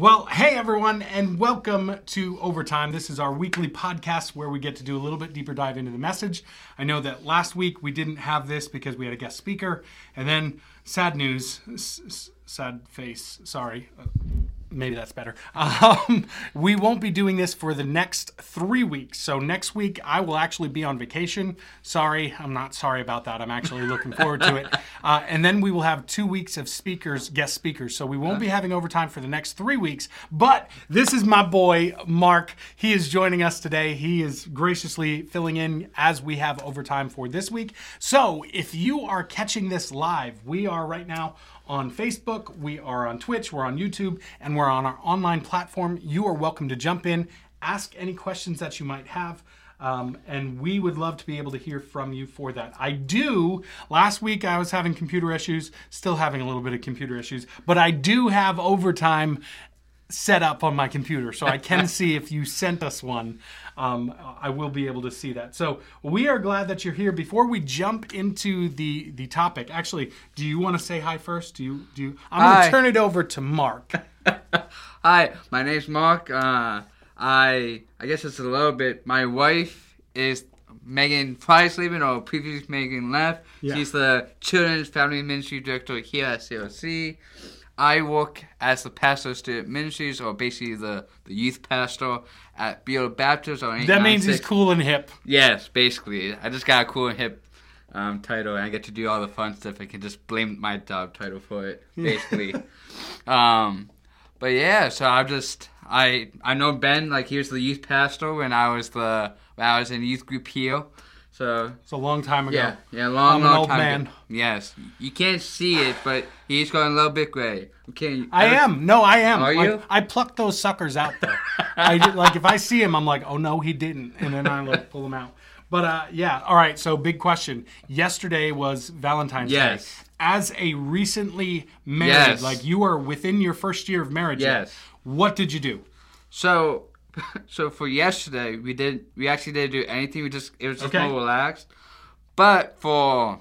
Well, hey everyone, and welcome to Overtime. This is our weekly podcast where we get to do a little bit deeper dive into the message. I know that last week we didn't have this because we had a guest speaker, and then sad news, sad face, sorry. Maybe that's better. Um, we won't be doing this for the next three weeks. So next week I will actually be on vacation. Sorry, I'm not sorry about that. I'm actually looking forward to it. Uh, and then we will have two weeks of speakers, guest speakers. So we won't be having overtime for the next three weeks. But this is my boy Mark. He is joining us today. He is graciously filling in as we have overtime for this week. So if you are catching this live, we are right now on Facebook, we are on Twitch, we're on YouTube, and we're on our online platform. You are welcome to jump in, ask any questions that you might have. Um, and we would love to be able to hear from you for that. I do. Last week I was having computer issues, still having a little bit of computer issues, but I do have overtime set up on my computer, so I can see if you sent us one. Um, I will be able to see that. So we are glad that you're here. Before we jump into the the topic, actually, do you want to say hi first? Do you do? You, I'm going to turn it over to Mark. Hi, my name's Mark. Uh, I I guess it's a little bit. My wife is Megan Price-Leben, or previous Megan left. Yeah. She's the Children's Family Ministry Director here at CLC. I work as the pastor of student ministries, or basically the, the youth pastor at Beal Baptist. Or anything. That means he's cool and hip. Yes, basically. I just got a cool and hip um, title, and I get to do all the fun stuff. I can just blame my job title for it, basically. um, but yeah, so I just I I know Ben like he was the youth pastor when I was the when I was in youth group here. So It's a long time ago. yeah, yeah, long, I'm an long old time man. ago. Yes, you can't see it, but he's going a little bit gray. Okay, I am. No, I am. Are Like, you? I pluck those suckers out though. I did, like if I see him, I'm like, oh no, he didn't, and then I like pull them out. But uh, yeah, all right. So big question. Yesterday was Valentine's Yes. Day. As a recently married, Yes. like you are within your first year of marriage. yet, Yes. What did you do? So, so for yesterday, we did we actually didn't do anything. We just it was just Okay. more relaxed. But for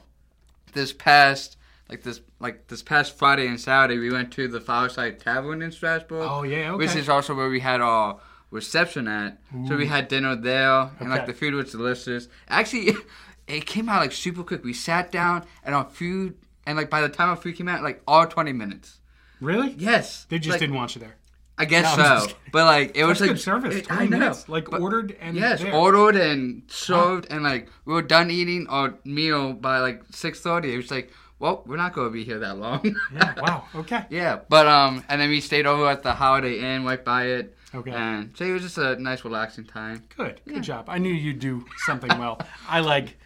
this past like this like this past Friday and Saturday, we went to the Fireside Tavern in Strasburg. Oh, yeah, okay. Which is also where we had our reception at. So we had dinner there, and like the food was delicious. Actually, it came out like super quick. We sat down, and our food, and like by the time our food came out, like all twenty minutes. Really? Yes, They just Like, didn't want you there. I guess No, so, but like it That's was like good service. it- I know. minutes, like But- ordered and Yes, there. ordered and served, and like we were done eating our meal by like six thirty. It was like, well, we're not going to be here that long. Yeah. Wow. Okay. yeah, but um, and then we stayed over at the Holiday Inn right by it. Okay. And so it was just a nice, relaxing time. Good. Good job. I knew you'd do something well. I like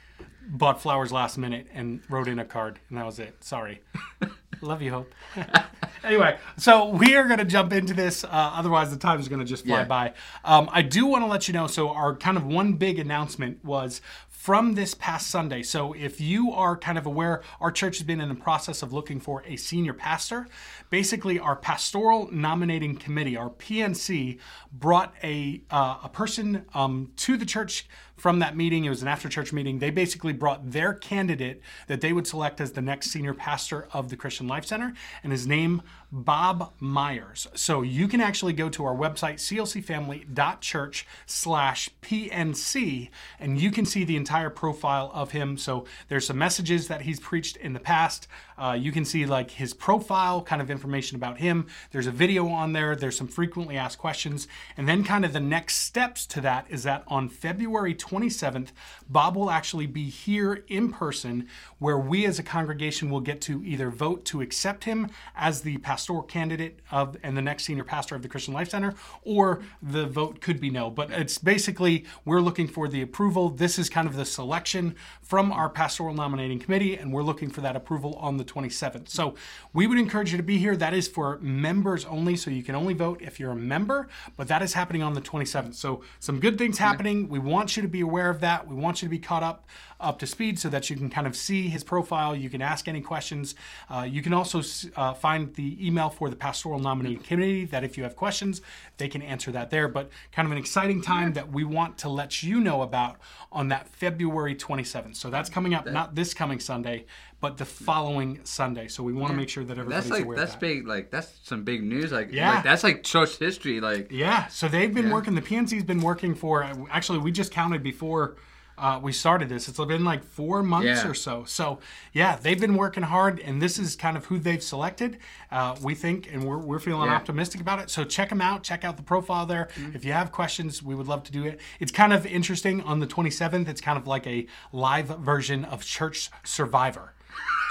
bought flowers last minute and wrote in a card, and that was it. Sorry. Love you, Hope. anyway, so we are going to jump into this. Uh, otherwise, the time is going to just fly Yeah. by. Um, I do want to let you know. So, our kind of one big announcement was from this past Sunday. So, if you are kind of aware, our church has been in the process of looking for a senior pastor. Basically, our pastoral nominating committee, our PNC, brought a uh, a person um, to the church from that meeting. It was an after church meeting. They basically brought their candidate that they would select as the next senior pastor of the Christian Life Center, and his name Bob Myers. So you can actually go to our website clcfamily.church slash PNC, and you can see the entire profile of him. So there's some messages that he's preached in the past. Uh, you can see like his profile, kind of information about him. There's a video on there. There's some frequently asked questions, and then kind of the next steps to that is that on February 27th, Bob will actually be here in person, where we as a congregation will get to either vote to accept him as the pastoral candidate of and the next senior pastor of the Christian Life Center, or the vote could be no. But it's basically we're looking for the approval. This is kind of the selection from our pastoral nominating committee, and we're looking for that approval on the 27th. So we would encourage you to be here. That is for members only, so you can only vote if you're a member, but that is happening on the 27th. So some good things happening. We want you to be aware of that. We want you to be caught up up to speed so that you can kind of see his profile. You can ask any questions. Uh, you can also uh, find the email for the pastoral nominating committee that if you have questions, they can answer that there. But kind of an exciting time that we want to let you know about on that February 27th. So that's coming up, not this coming Sunday, but the following Sunday. So we want to make sure that everybody's That's like aware that's of that. big. Like that's some big news. Like Yeah. like, that's like church history. Like Yeah, so they've been Yeah. working. The PNC's been working for. Actually, we just counted before uh, we started this. It's been like four months Yeah. or so. So yeah, they've been working hard, and this is kind of who they've selected. Uh, we think, and we're, we're feeling Yeah. optimistic about it. So check them out. Check out the profile there. Mm-hmm. If you have questions, we would love to do it. It's kind of interesting. On the 27th, it's kind of like a live version of Church Survivor.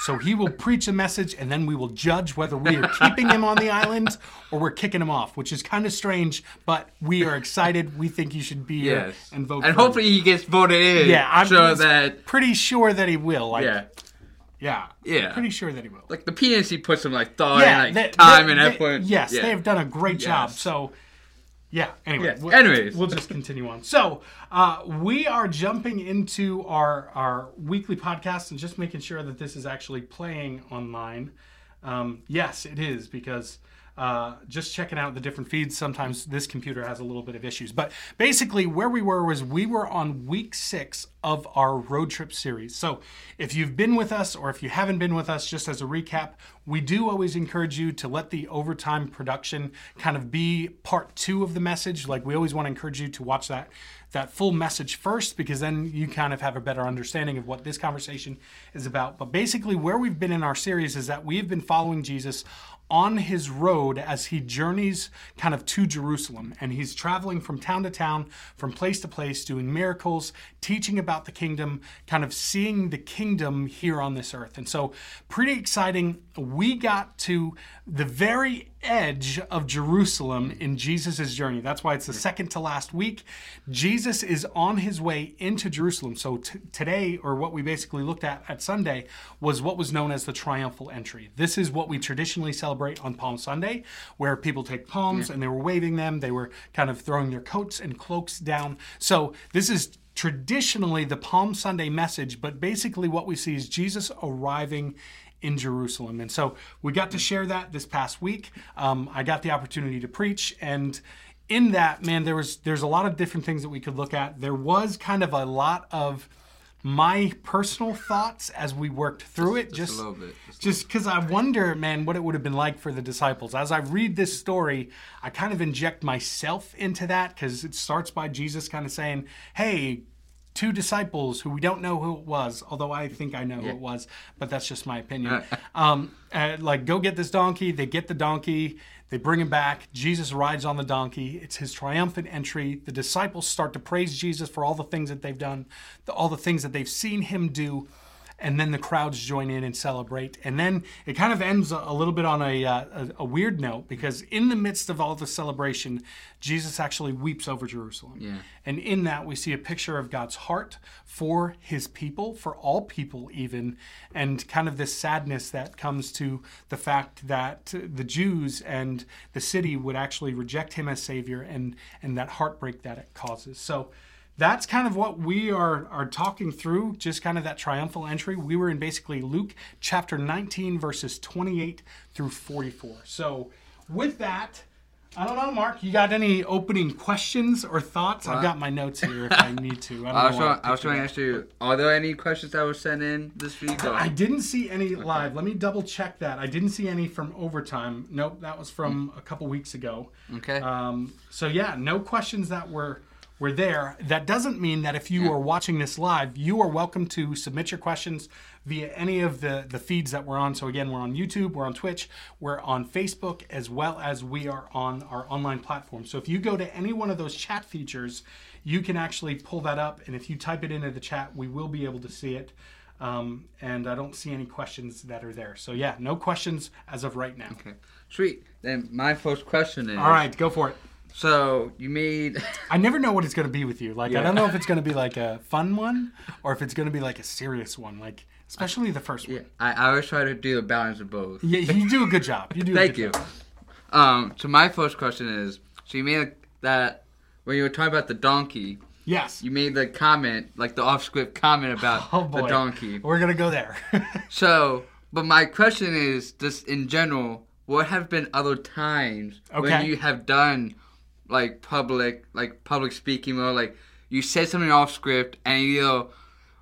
So he will preach a message, and then we will judge whether we are keeping him on the island or we're kicking him off, which is kind of strange. But we are excited. We think you should be here and vote. and for him. hopefully he gets voted in. yeah, I'm so that pretty sure that he will. Like, yeah, yeah, Yeah. pretty sure that he will. like the PNC puts some like thought yeah, and like they- time they- and effort. Yes, yeah. they have done a great job. So, yeah. Anyway, Yes, we'll, anyways. we'll just continue on. So, uh, we are jumping into our our weekly podcast and just making sure that this is actually playing online. Um, yes, it is because. Uh, just checking out the different feeds. Sometimes this computer has a little bit of issues. But basically, where we were was we were on week six of our road trip series. So if you've been with us or if you haven't been with us, just as a recap, we do always encourage you to let the overtime production kind of be part two of the message. Like we always want to encourage you to watch that that full message first because then you kind of have a better understanding of what this conversation is about. But basically, where we've been in our series is that we've been following Jesus on his road as he journeys kind of to Jerusalem. And he's traveling from town to town, from place to place, doing miracles, teaching about the kingdom, kind of seeing the kingdom here on this earth. And so, pretty exciting. We got to the very edge of Jerusalem in Jesus' journey. That's why it's the second to last week. Jesus is on his way into Jerusalem. So t- today, or what we basically looked at at Sunday, was what was known as the triumphal entry. This is what we traditionally celebrate on Palm Sunday, where people take palms and they were waving them. They were kind of throwing their coats and cloaks down. So this is traditionally the Palm Sunday message, but basically what we see is Jesus arriving in Jerusalem. And so we got to share that this past week. Um, I got the opportunity to preach and in that, man, there was there's a lot of different things that we could look at. There was kind of a lot of my personal thoughts as we worked through it. Just a little bit, just because I wonder, man, what it would have been like for the disciples. As I read this story, I kind of inject myself into that because it starts by Jesus kind of saying, "Hey." Two disciples who we don't know who it was, although I think I know who it was, but that's just my opinion. um, uh, like, go get this donkey. They get the donkey. They bring him back. Jesus rides on the donkey. It's his triumphant entry. The disciples start to praise Jesus for all the things that they've done, all the things that they've seen him do and then the crowds join in and celebrate. And then it kind of ends a, little bit on a, uh, a, a weird note because in the midst of all the celebration, Jesus actually weeps over Jerusalem. Yeah. And in that, we see a picture of God's heart for his people, for all people, even, and kind of this sadness that comes to the fact that the Jews and the city would actually reject him as Savior and, and that heartbreak that it causes. So, that's kind of what we are are talking through just kind of that triumphal entry we were in basically luke chapter 19 verses 28 through 44 so with that i don't know mark you got any opening questions or thoughts i've got my notes here if i need to i, don't I was know trying, I was to trying to ask you, are there any questions that were sent in this week? Or? I didn't see any live. Let me double check that. I didn't see any from overtime. Nope, that was from a couple weeks ago. Okay. Um, so yeah, no questions that were were there. That doesn't mean that if you are watching this live, you are welcome to submit your questions via any of the the feeds that we're on. So again, we're on YouTube, we're on Twitch, we're on Facebook, as well as we are on our online platform. So if you go to any one of those chat features, you can actually pull that up, and if you type it into the chat, we will be able to see it. Um, and I don't see any questions that are there. So yeah, no questions as of right now. okay. Sweet. Then my first question is. All right, go for it. So you made. I never know what it's going to be with you. Like, I don't know if it's going to be like a fun one or if it's going to be like a serious one. Like, especially the first one. yeah, I, I always try to do a balance of both. Yeah, you do a good job. You do. A Thank good you. Job. Um, so my first question is: so you made that when you were talking about the donkey, Yes. You made the comment, like the off script comment about Oh the donkey. We're gonna go there. So, but my question is, just in general, what have been other times when you have done like public, like public speaking, or like you said something off script and you know,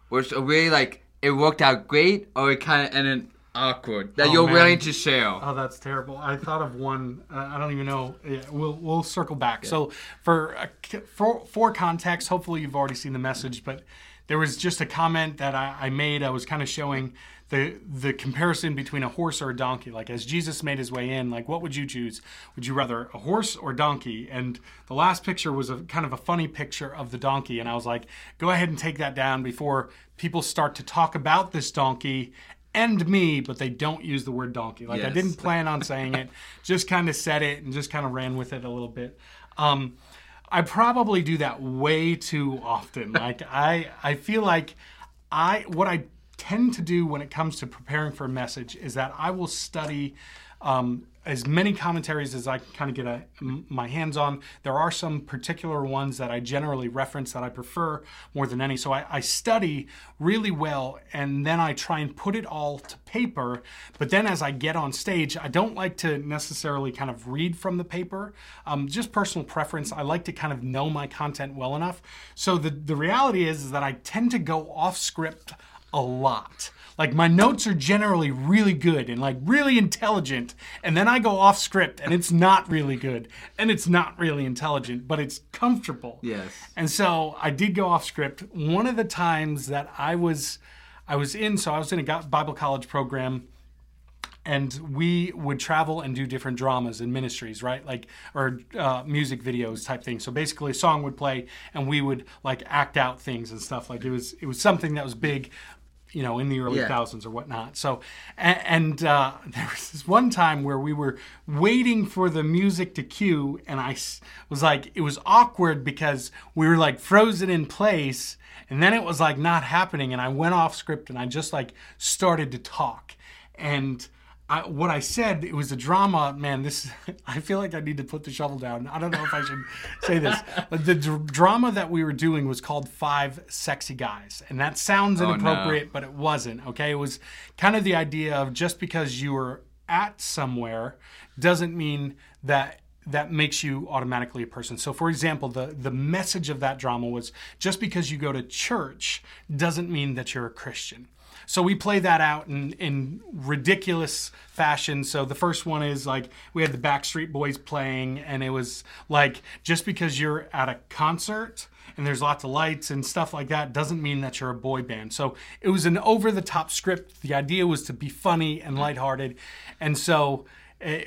was really like it worked out great, or it kind of ended awkward that Oh, you're man. willing to share? Oh, that's terrible. I thought of one. Uh, I don't even know. Yeah, we'll we'll circle back. So for, uh, for for context, hopefully you've already seen the message, but there was just a comment that I, I made. I was kind of showing the the comparison between a horse or a donkey. Like as Jesus made his way in, like what would you choose? Would you rather a horse or donkey? And the last picture was a kind of a funny picture of the donkey, and I was like, go ahead and take that down before people start to talk about this donkey and me, but they don't use the word donkey. Like I didn't plan on saying it, just kind of said it and just kind of ran with it a little bit. Um, I probably do that way too often. Like I, I feel like I what I tend to do when it comes to preparing for a message is that I will study um, as many commentaries as I can kind of get a, my hands on. There are some particular ones that I generally reference that I prefer more than any. So I, I study really well and then I try and put it all to paper. But then as I get on stage, I don't like to necessarily kind of read from the paper. Um, just personal preference. I like to kind of know my content well enough. So the, the reality is, is that I tend to go off script a lot. Like my notes are generally really good and like really intelligent, and then I go off script and it's not really good and it's not really intelligent, but it's comfortable. Yes. And so I did go off script. One of the times that I was I was in so I was in a Bible college program and we would travel and do different dramas and ministries right like or uh, music videos type thing so basically a song would play and we would like act out things and stuff like it was it was something that was big you know in the early Yeah. thousands or whatnot so and, and uh, there was this one time where we were waiting for the music to cue and I was like it was awkward because we were like frozen in place and then it was like not happening and i went off script and i just like started to talk and I, what I said, it was a drama. Man, this I feel like I need to put the shovel down. I don't know if I should say this. But the dr- drama that we were doing was called Five Sexy Guys, and that sounds Oh, no. inappropriate, but it wasn't. Okay, it was kind of the idea of just because you were at somewhere doesn't mean that that makes you automatically a person. So for example, the the message of that drama was just because you go to church doesn't mean that you're a Christian. So we play that out in, in ridiculous fashion. So the first one is like we had the Backstreet Boys playing, and it was like just because you're at a concert and there's lots of lights and stuff like that doesn't mean that you're a boy band. So it was an over the top script. The idea was to be funny and lighthearted. And so eh,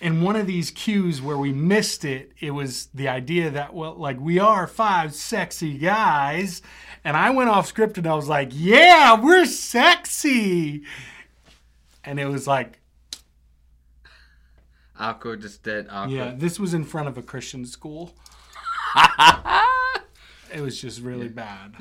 in one of these cues where we missed it, it was the idea that, well, like we are five sexy guys. And I went off script and I was like, yeah, we're sexy. And it was like, Awkward, just dead awkward. yeah, this was in front of a Christian school. it was just really bad.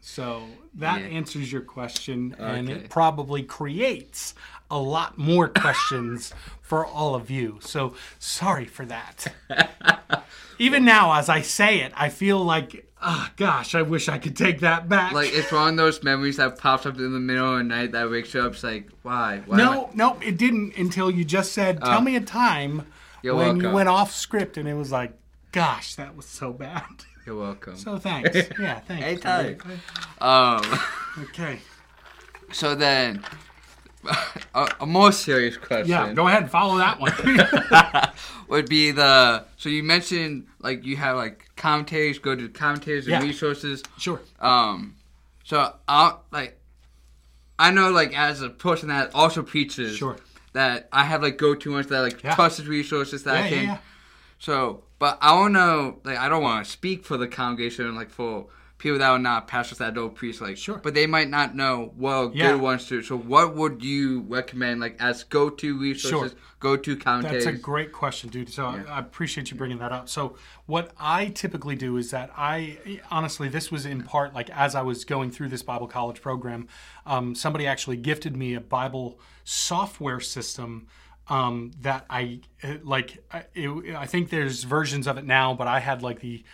So that Yeah. answers your question, and it probably creates a lot more questions for all of you. So sorry for that. Even now, as I say it, I feel like, oh gosh, I wish I could take that back. Like it's one of those memories that pops up in the middle of the night that wakes you up. It's like, why? why no, no, it didn't until you just said, "Tell Oh. me a time when you went off script," and it was like, "Gosh, that was so bad." You're welcome. So thanks. Yeah, thanks. Anytime. um, Okay. so then, a, a more serious question. Yeah, go ahead. And follow that one. would be the so you mentioned like you have like commentaries, go to commentaries and Yeah. resources. sure. Um, so I like I know like as a person that also preaches, Sure. that I have like go to ones that like Yeah. trusted resources that Yeah, I can. yeah, yeah. So, but I don't know like I don't want to speak for the congregation like for people that are not pastors that don't preach like Sure. but they might not know well Yeah. good ones to. So, what would you recommend like as go to resources, go to commentaries? That's a great question, dude. So I, I appreciate you bringing that up. So what I typically do is that I honestly, this was in part like as I was going through this Bible college program, um, somebody actually gifted me a Bible software system. Um, that I like, I- it, I think there's versions of it now, but I had like the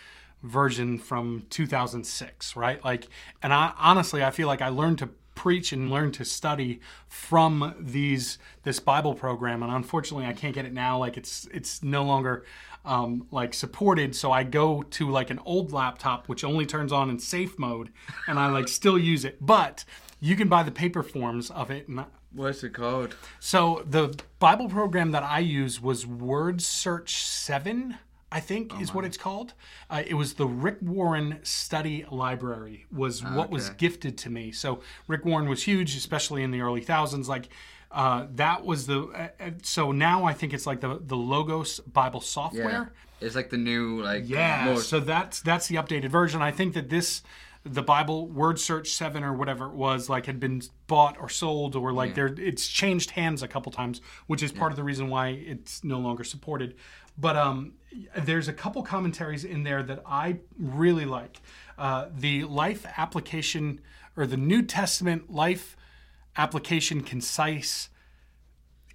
version from 2006, right? Like, and I honestly, I feel like I learned to preach and learn to study from these this Bible program, and unfortunately, I can't get it now. Like, it's it's no longer um, like supported, so I go to like an old laptop which only turns on in safe mode, and I like still use it. But you can buy the paper forms of it, and What's it called? so the Bible program that I use was Word Search 7, I think is what it's called. Uh, it was the Rick Warren Study Library was what was gifted to me. So Rick Warren was huge, especially in the early thousands. Like uh, that was the. Uh, uh, so now I think it's like the the Logos Bible software. It's like the new like Yeah, more- so that's that's the updated version. I think that this the Bible Word Search 7 or whatever it was like had been bought or sold or like there it's changed hands a couple times, which is part of the reason why it's no longer supported. But um there's a couple commentaries in there that I really like. Uh, the life application or the New Testament life application concise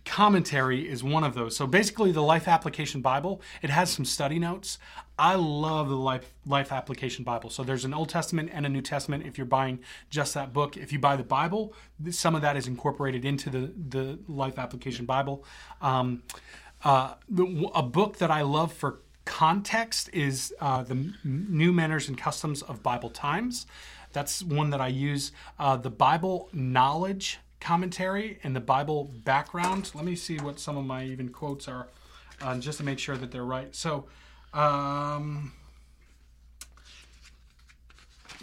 commentary is one of those. So basically, the Life Application Bible it has some study notes. I love the Life Life Application Bible. So there's an Old Testament and a New Testament. If you're buying just that book, if you buy the Bible, some of that is incorporated into the the Life Application Bible. Um, uh, the, a book that I love for context is uh, the New Manners and Customs of Bible Times. That's one that I use. Uh, the Bible Knowledge commentary and the Bible background. Let me see what some of my even quotes are, uh, just to make sure that they're right. So, um,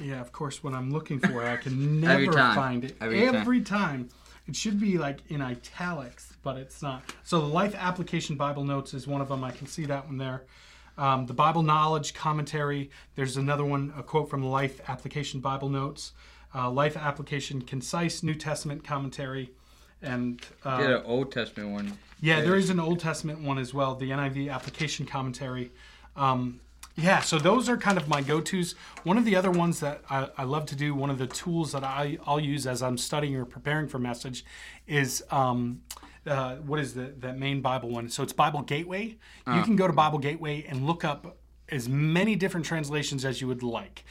yeah, of course, when I'm looking for it, I can never find it. Every time. Every time. time. It should be like in italics, but it's not. So the Life Application Bible Notes is one of them. I can see that one there. Um, the Bible Knowledge Commentary. There's another one, a quote from the Life Application Bible Notes. Uh, Life Application Concise New Testament Commentary. And uh, Get an Old Testament one. yeah, there is an Old Testament one as well, the NIV application commentary. Um, yeah, so those are kind of my go-tos. One of the other ones that I, I love to do, one of the tools that I, I'll use as I'm studying or preparing for message, is um, uh, what is the that main Bible one? So it's Bible Gateway. You can go to Bible Gateway and look up as many different translations as you would like.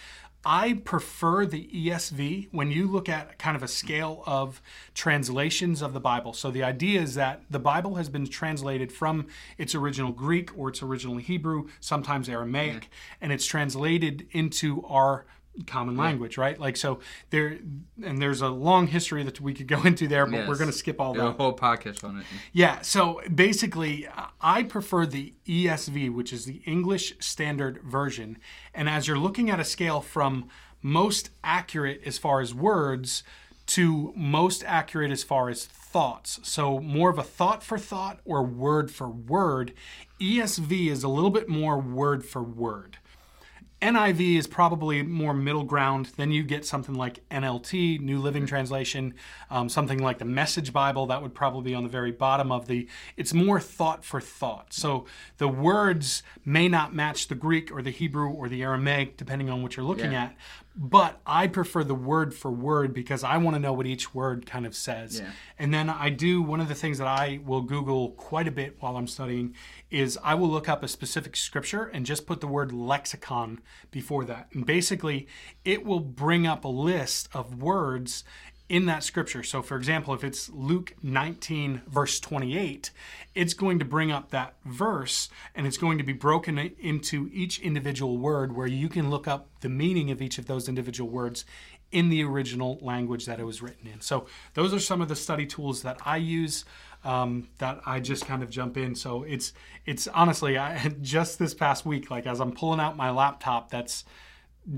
I prefer the ESV when you look at kind of a scale of translations of the Bible. So the idea is that the Bible has been translated from its original Greek or its original Hebrew, sometimes Aramaic, mm-hmm. and it's translated into our common language, right? Like so there and there's a long history that we could go into there, but we're going to skip all There's a that. whole podcast on it. Yeah, so basically, I prefer the ESV, which is the English Standard Version. And as you're looking at a scale from most accurate as far as words to most accurate as far as thoughts, so more of a thought for thought or word for word, ESV is a little bit more word for word. NIV is probably more middle ground. Then you get something like NLT, New Living Translation, um, something like the Message Bible. That would probably be on the very bottom of the. It's more thought for thought. So the words may not match the Greek or the Hebrew or the Aramaic, depending on what you're looking Yeah. at. But I prefer the word for word because I want to know what each word kind of says. Yeah. And then I do one of the things that I will Google quite a bit while I'm studying is I will look up a specific scripture and just put the word lexicon before that. And basically, it will bring up a list of words in that scripture. So, for example, if it's Luke 19, verse 28, it's going to bring up that verse and it's going to be broken into each individual word where you can look up the meaning of each of those individual words in the original language that it was written in. So, those are some of the study tools that I use. Um, that I just kind of jump in. So it's it's honestly, I just this past week, like as I'm pulling out my laptop, that's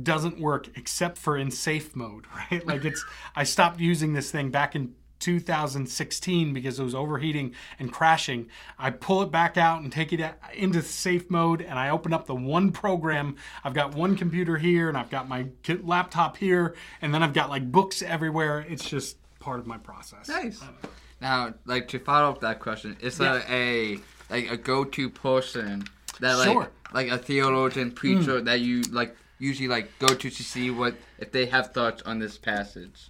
doesn't work except for in safe mode, right? Like it's I stopped using this thing back in 2016 because it was overheating and crashing. I pull it back out and take it into safe mode and I open up the one program. I've got one computer here and I've got my laptop here and then I've got like books everywhere. It's just part of my process. Nice. Now, like to follow up that question, is there a like a go-to person that like Sure. like a theologian preacher hmm. that you like usually like go to to see what if they have thoughts on this passage?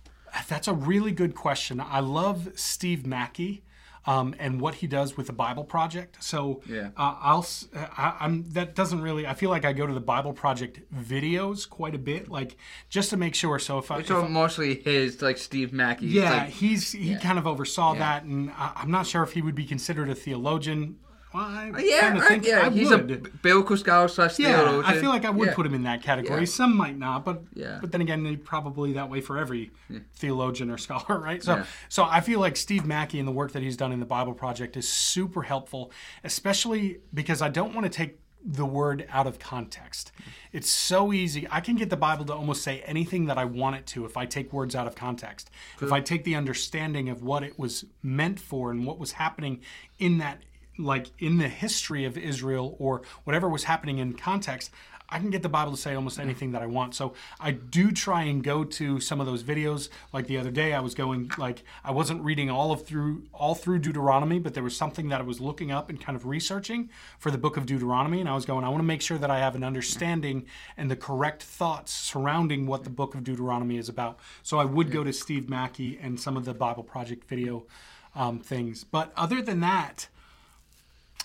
That's a really good question. I love Steve Mackie. Um, and what he does with the Bible Project. So Yeah. uh, I'll s- I, am that doesn't really. I feel like I go to the Bible Project videos quite a bit, like just to make sure. So if I, if So I- mostly his like Steve Mackie. yeah, Like, he's he kind of oversaw Yeah. that, and I, I'm not sure if he would be considered a theologian. Well, I uh, yeah, kinda right, think yeah. I he's would. a b- biblical scholar slash Yeah. I feel like I would Yeah. put him in that category. Yeah. Some might not, but Yeah. but then again, they probably that way for every theologian or scholar, right? So so I feel like Steve Mackie and the work that he's done in the Bible Project is super helpful, especially because I don't want to take the word out of context. It's so easy. I can get the Bible to almost say anything that I want it to if I take words out of context. If I take the understanding of what it was meant for and what was happening in that like in the history of Israel or whatever was happening in context, I can get the Bible to say almost anything that I want. So I do try and go to some of those videos. Like the other day, I was going like I wasn't reading all of through all through Deuteronomy, but there was something that I was looking up and kind of researching for the book of Deuteronomy, and I was going. I want to make sure that I have an understanding and the correct thoughts surrounding what the book of Deuteronomy is about. So I would go to Steve Mackie and some of the Bible Project video um, things. But other than that.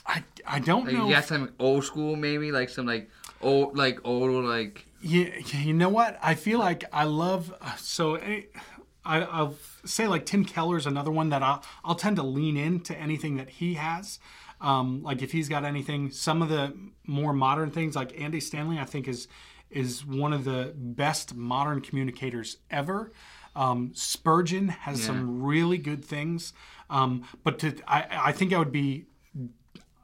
I, I don't Like, know. you got some old school, maybe like some like old, like old, like you, you know what? I feel like I love so eh, I, I'll say like Tim Keller's another one that I'll, I'll tend to lean into anything that he has. Um, like if he's got anything, some of the more modern things like Andy Stanley, I think is is one of the best modern communicators ever. Um, Spurgeon has some really good things, um, but to I, I think I would be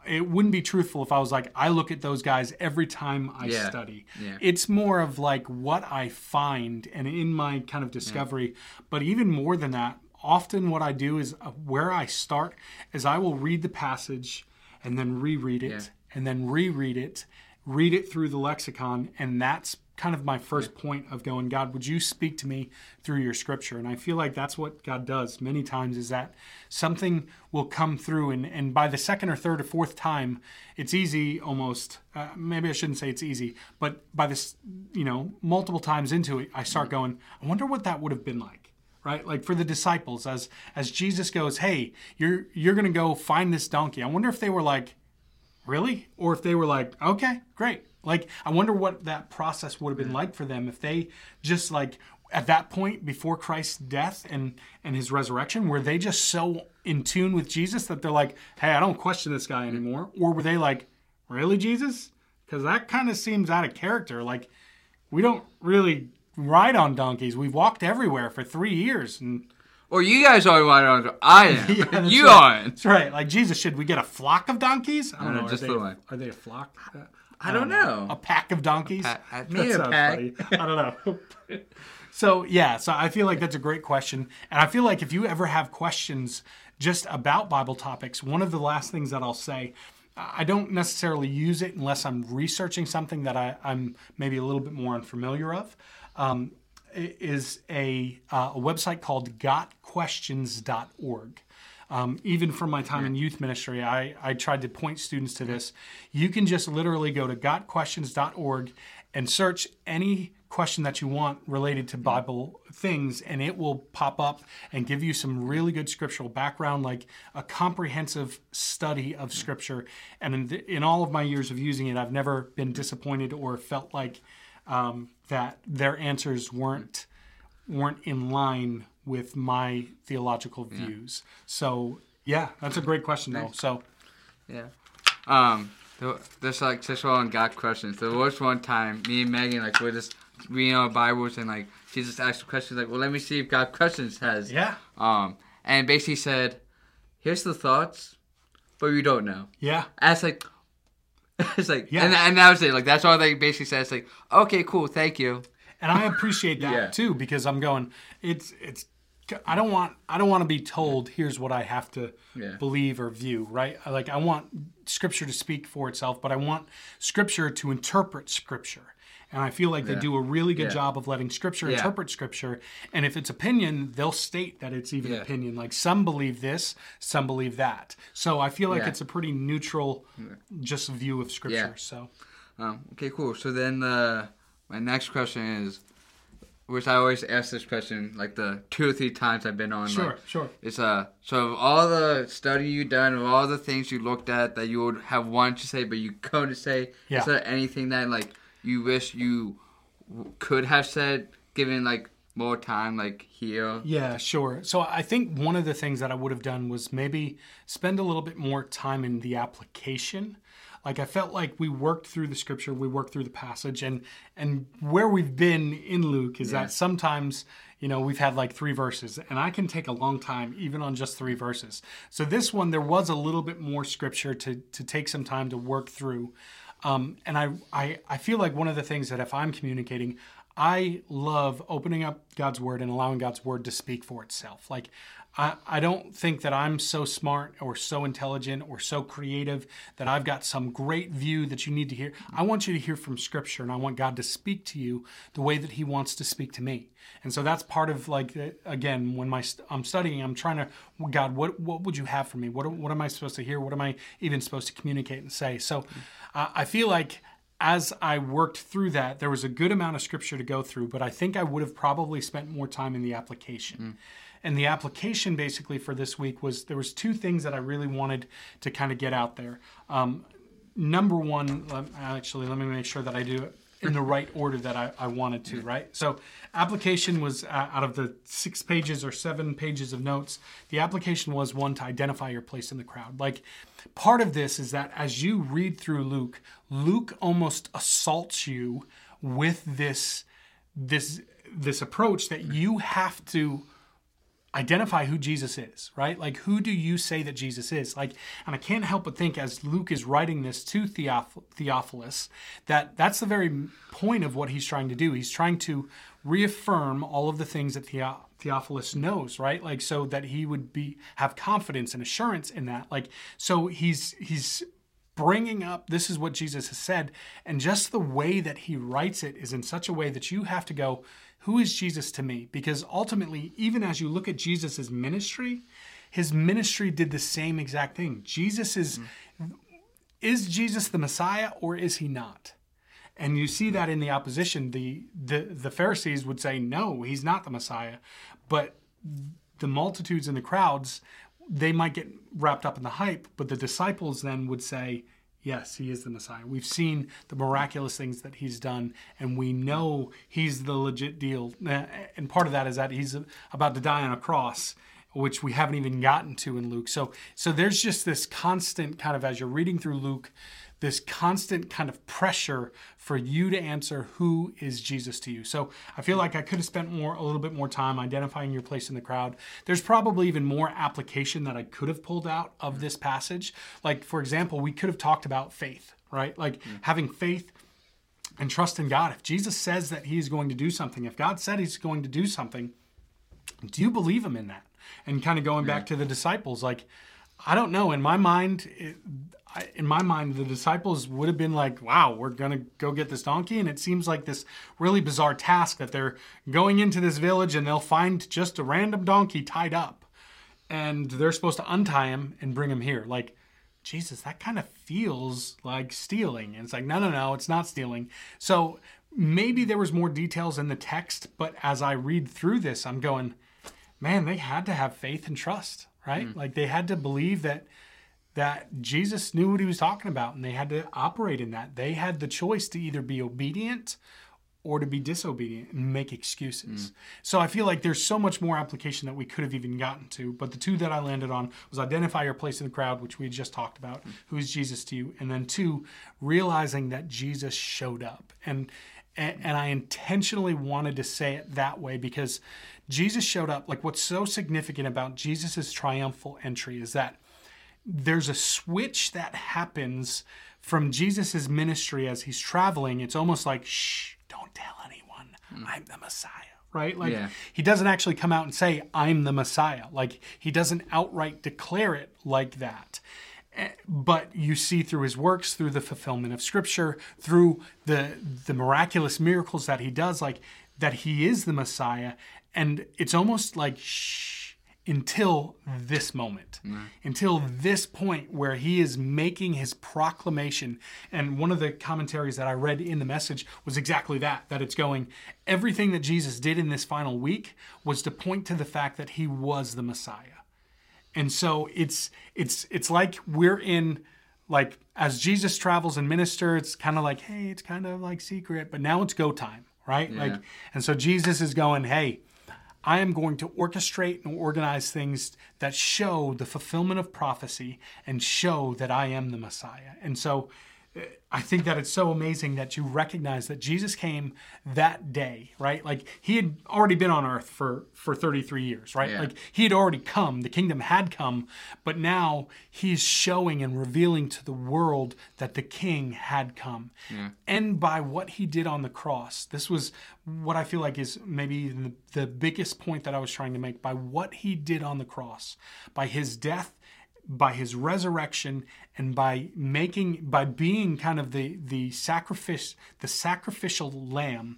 it wouldn't be truthful if I was like, I look at those guys every time I Yeah. study. Yeah. It's more of like what I find and in my kind of discovery. But even more than that, often what I do is uh, where I start is I will read the passage and then reread it Yeah. and then reread it, read it through the lexicon, and that's kind of my first point of going, God, would you speak to me through your scripture? And I feel like that's what God does many times is that something will come through, and, and by the second or third or fourth time, it's easy almost. Uh, maybe I shouldn't say it's easy, but by this, you know, multiple times into it, I start going, I wonder what that would have been like right? Like for the disciples as as jesus goes hey you're you're gonna go find this donkey. I wonder if they were like really? Or if they were like okay great like i wonder what that process would have been like for them if they just like at that point before christ's death and and his resurrection were they just so in tune with jesus that they're like hey i don't question this guy anymore or were they like really jesus because that kind of seems out of character like we don't really ride on donkeys we've walked everywhere for three years and or you guys are one on. I am. Yeah, you right. aren't. That's right. Like Jesus, should we get a flock of donkeys? I don't No, know. just are, the they, one. are they a flock? I don't know. A pack of donkeys? pa- uh, That maybe a pack. funny. I don't know. so yeah, so I feel like that's a great question, and I feel like if you ever have questions just about Bible topics, one of the last things that I'll say. I don't necessarily use it unless I'm researching something that I, I'm maybe a little bit more unfamiliar of. Um, is a, uh, a website called gotquestions.org. Um, even from my time in youth ministry, I, I tried to point students to this. You can just literally go to gotquestions.org and search any question that you want related to Bible things, and it will pop up and give you some really good scriptural background, like a comprehensive study of Scripture. And in, the, in all of my years of using it, I've never been disappointed or felt like um, that their answers weren't weren't in line with my theological views. So yeah, that's a great question though. So Yeah. Um, there- there's like just one got questions. There was one time me and Megan like we're just reading our Bibles and like she just asked questions like, well, let me see if got questions has. yeah, Um, and basically said, here's the thoughts, but you don't know. yeah, And it's like, it's like, Yeah. and, and that was it. Like that's all they basically said. It's like, okay, cool, thank you. and I appreciate that Yeah. too because I'm going. It's it's. I don't want I don't want to be told here's what I have to Yeah. believe or view, right? Like I want scripture to speak for itself, but I want scripture to interpret scripture. And I feel like they do a really good Yeah. job of letting scripture Yeah. interpret scripture. And if it's opinion, they'll state that it's even Yeah. opinion. Like some believe this, some believe that. So I feel like Yeah. it's a pretty neutral just view of scripture. Yeah. So Um, okay, cool. So then uh, my next question is, which I always ask this question like the two or three times I've been on. Sure, like, sure. It's uh so of all the study you've done, of all the things you looked at that you would have wanted to say but you couldn't say, Yeah. is there anything that like you wish you w- could have said, given like more time, like here? Yeah, sure. So I think one of the things that I would have done was maybe spend a little bit more time in the application. Like I felt like we worked through the scripture, we worked through the passage, and and where we've been in Luke is Yeah. that sometimes you know we've had like three verses, and I can take a long time even on just three verses. So this one there was a little bit more scripture to to take some time to work through. Um, and I, I, I feel like one of the things that if I'm communicating, I love opening up God's word and allowing God's word to speak for itself. Like, I, I don't think that I'm so smart or so intelligent or so creative that I've got some great view that you need to hear. I want you to hear from Scripture and I want God to speak to you the way that He wants to speak to me. And so that's part of like again when my I'm studying, I'm trying to God, what what would you have for me? What what am I supposed to hear? What am I even supposed to communicate and say? So uh, I feel like as I worked through that, there was a good amount of scripture to go through, but I think I would have probably spent more time in the application. And the application basically for this week was there was two things that I really wanted to kind of get out there. Um, number one, actually, let me make sure that I do it in the right order that I, I wanted to, right? So, application was uh, out of the six pages or seven pages of notes, the application was one to identify your place in the crowd. Like, part of this is that as you read through Luke, Luke almost assaults you with this this this approach that you have to identify who Jesus is, right? Like, who do you say that Jesus is? Like, and I can't help but think as Luke is writing this to Theoph- Theophilus, that that's the very point of what he's trying to do. He's trying to reaffirm all of the things that Theo- Theophilus knows, right? Like, so that he would be have confidence and assurance in that. Like, so he's he's bringing up this is what Jesus has said and just the way that he writes it is in such a way that you have to go who is Jesus to me? Because ultimately even as you look at Jesus' ministry his ministry did the same exact thing. Jesus is is Jesus the Messiah or is he not? And you see that in the opposition. The the the Pharisees would say no he's not the Messiah. But the multitudes and the crowds, they might get wrapped up in the hype, but the disciples then would say, Yes, he is the Messiah. We've seen the miraculous things that he's done, and we know he's the legit deal. Uh, And part of that is that he's about to die on a cross, which we haven't even gotten to in Luke. So, so there's just this constant kind of as you're reading through Luke, this constant kind of pressure for you to answer who is Jesus to you. So I feel like I could have spent more a little bit more time identifying your place in the crowd. There's probably even more application that I could have pulled out of mm-hmm. this passage. Like for example, we could have talked about faith, right? Like mm-hmm. having faith and trust in God. If Jesus says that he's going to do something, if God said he's going to do something, do you believe him in that? And kind of going back mm. to the disciples, like, I don't know. In my mind, it, I, in my mind, the disciples would have been like, wow, we're to go get this donkey. And it seems like this really bizarre task that they're going into this village and they'll find just a random donkey tied up. And they're supposed to untie him and bring him here. Like, Jesus, that kind of feels like stealing. And it's like, no, no, no, it's not stealing. So maybe there was more details in the text, but as I read through this, I'm going, man, they had to have faith and trust, right? Mm-hmm. Like they had to believe that that Jesus knew what he was talking about and they had to operate in that. They had the choice to either be obedient or to be disobedient and make excuses. Mm. So I feel like there's so much more application that we could have even gotten to, but the two that I landed on was identify your place in the crowd, which we just talked about, mm. who is Jesus to you, and then two, realizing that Jesus showed up. And and, and I intentionally wanted to say it that way because Jesus showed up. Like what's so significant about Jesus' triumphal entry is that there's a switch that happens from Jesus' ministry as he's traveling. It's almost like, shh, don't tell anyone I'm the Messiah. Right? Like Yeah. he doesn't actually come out and say, I'm the Messiah. Like he doesn't outright declare it like that. Eh, But you see through his works, through the fulfillment of scripture, through the the miraculous miracles that he does, like that he is the Messiah. And it's almost like shh until this moment, mm-hmm. until this point where he is making his proclamation. And one of the commentaries that I read in the message was exactly that that it's going, everything that Jesus did in this final week was to point to the fact that he was the Messiah. And so it's it's it's like we're in like as Jesus travels and ministers, it's kind of like, hey, it's kind of like secret, but now it's go time, right? Like and so Jesus is going, hey, I am going to orchestrate and organize things that show the fulfillment of prophecy and show that I am the Messiah. And so I think that it's so amazing that you recognize that Jesus came that day, right? Like he had already been on earth for for 33 years, right? Yeah. Like he had already come, the kingdom had come, but now he's showing and revealing to the world that the king had come. And by what he did on the cross, this was what I feel like is maybe the, the biggest point that I was trying to make by what he did on the cross, by his death by his resurrection and by making by being kind of the the sacrifice the sacrificial lamb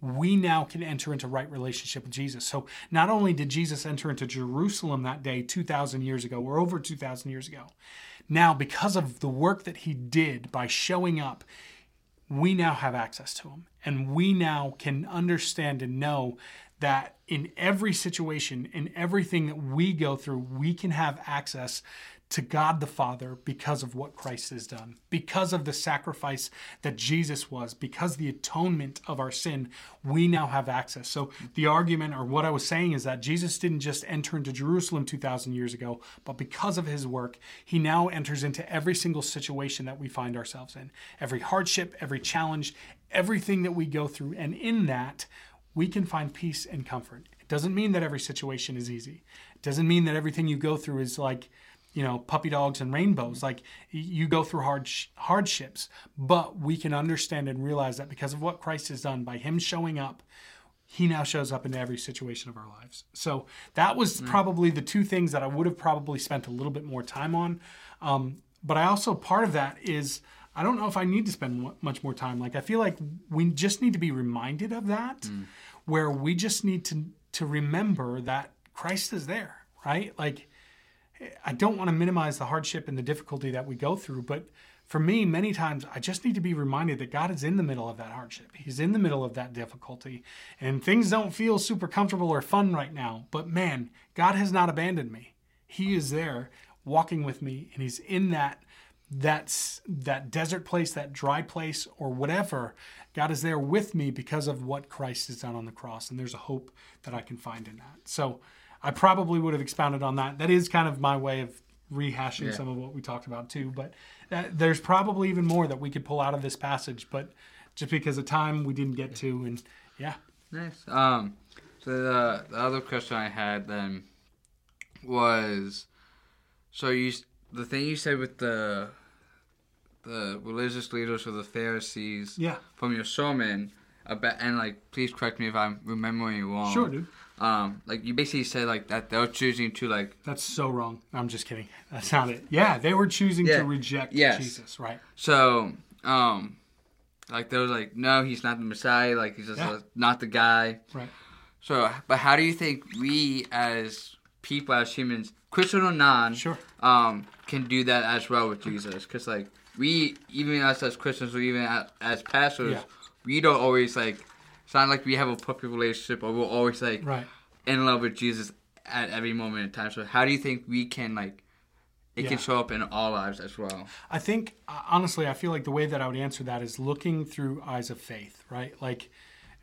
we now can enter into right relationship with Jesus. So not only did Jesus enter into Jerusalem that day 2000 years ago or over 2000 years ago. Now because of the work that he did by showing up we now have access to him and we now can understand and know that in every situation in everything that we go through we can have access to God the Father because of what Christ has done because of the sacrifice that Jesus was because the atonement of our sin we now have access so the argument or what I was saying is that Jesus didn't just enter into Jerusalem 2000 years ago but because of his work he now enters into every single situation that we find ourselves in every hardship every challenge everything that we go through and in that we can find peace and comfort. It doesn't mean that every situation is easy. It doesn't mean that everything you go through is like, you know, puppy dogs and rainbows. Like you go through hard hardships, but we can understand and realize that because of what Christ has done by him showing up, he now shows up in every situation of our lives. So that was probably the two things that I would have probably spent a little bit more time on. Um, but I also part of that is I don't know if I need to spend much more time. Like I feel like we just need to be reminded of that, where we just need to to remember that Christ is there, right? Like I don't want to minimize the hardship and the difficulty that we go through, but for me, many times I just need to be reminded that God is in the middle of that hardship. He's in the middle of that difficulty, and things don't feel super comfortable or fun right now. But man, God has not abandoned me. He is there walking with me, and He's in that that's that desert place, that dry place, or whatever. God is there with me because of what Christ has done on the cross, and there's a hope that I can find in that. So I probably would have expounded on that. That is kind of my way of rehashing Yeah. some of what we talked about too. But uh, there's probably even more that we could pull out of this passage, but just because of time, we didn't get to. And yeah, Nice. Um, so the, the other question I had then was, so you the thing you said with the the religious leaders or the Pharisees yeah, from your sermon about and like please correct me if I'm remembering it wrong. sure, dude. Um, like you basically said like that they're choosing to like That's so wrong. I'm just kidding. That's not it. Yeah, they were choosing Yeah. to reject Yes. Jesus, right? so um like they was like no he's not the Messiah like he's just Yeah. uh, not the guy. Right. So but how do you think we as people as humans Christian or non Sure. um, can do that as well with Jesus. Because like we, even us as Christians or even as, as pastors, Yeah. we don't always like. It's not like we have a puppy relationship or we're always like Right. in love with Jesus at every moment in time. So how do you think we can like? It Yeah. can show up in our lives as well. I think uh, honestly, I feel like the way that I would answer that is looking through eyes of faith, right? Like,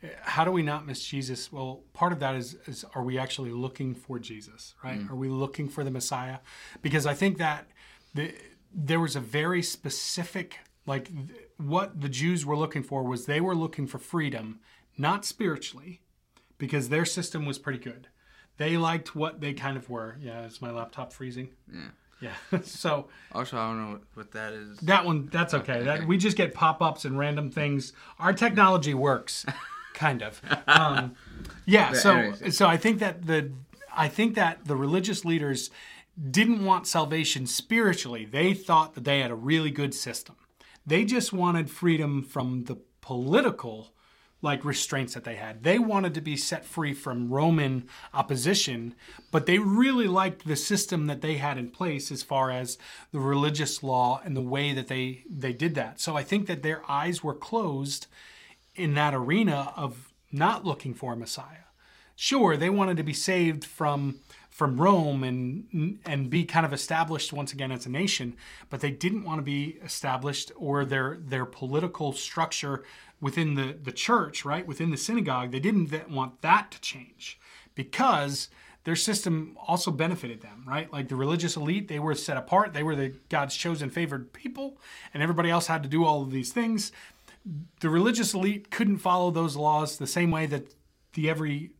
uh, how do we not miss Jesus? Well, part of that is, is are we actually looking for Jesus, right? Are we looking for the Messiah? Because I think that the, there was a very specific, like, th- what the Jews were looking for was they were looking for freedom, not spiritually, because their system was pretty good. They liked what they kind of were. Yeah, is my laptop freezing? Yeah. Yeah. so Also, I don't know what, that is. that one, that's okay. That we just get pop-ups and random things. Our technology works, kind of. Um, yeah. So, so I think that the, I think that the religious leaders didn't want salvation spiritually. They thought that they had a really good system. They just wanted freedom from the political like restraints that they had. They wanted to be set free from Roman opposition, but they really liked the system that they had in place as far as the religious law and the way that they they did that. So I think that their eyes were closed in that arena of not looking for a Messiah. Sure, they wanted to be saved from from Rome and and be kind of established once again as a nation, but they didn't want to be established or their their political structure within the, the church, right, within the synagogue, they didn't want that to change because their system also benefited them, right? Like the religious elite, they were set apart. They were the God's chosen favored people, and everybody else had to do all of these things. The religious elite couldn't follow those laws the same way that the every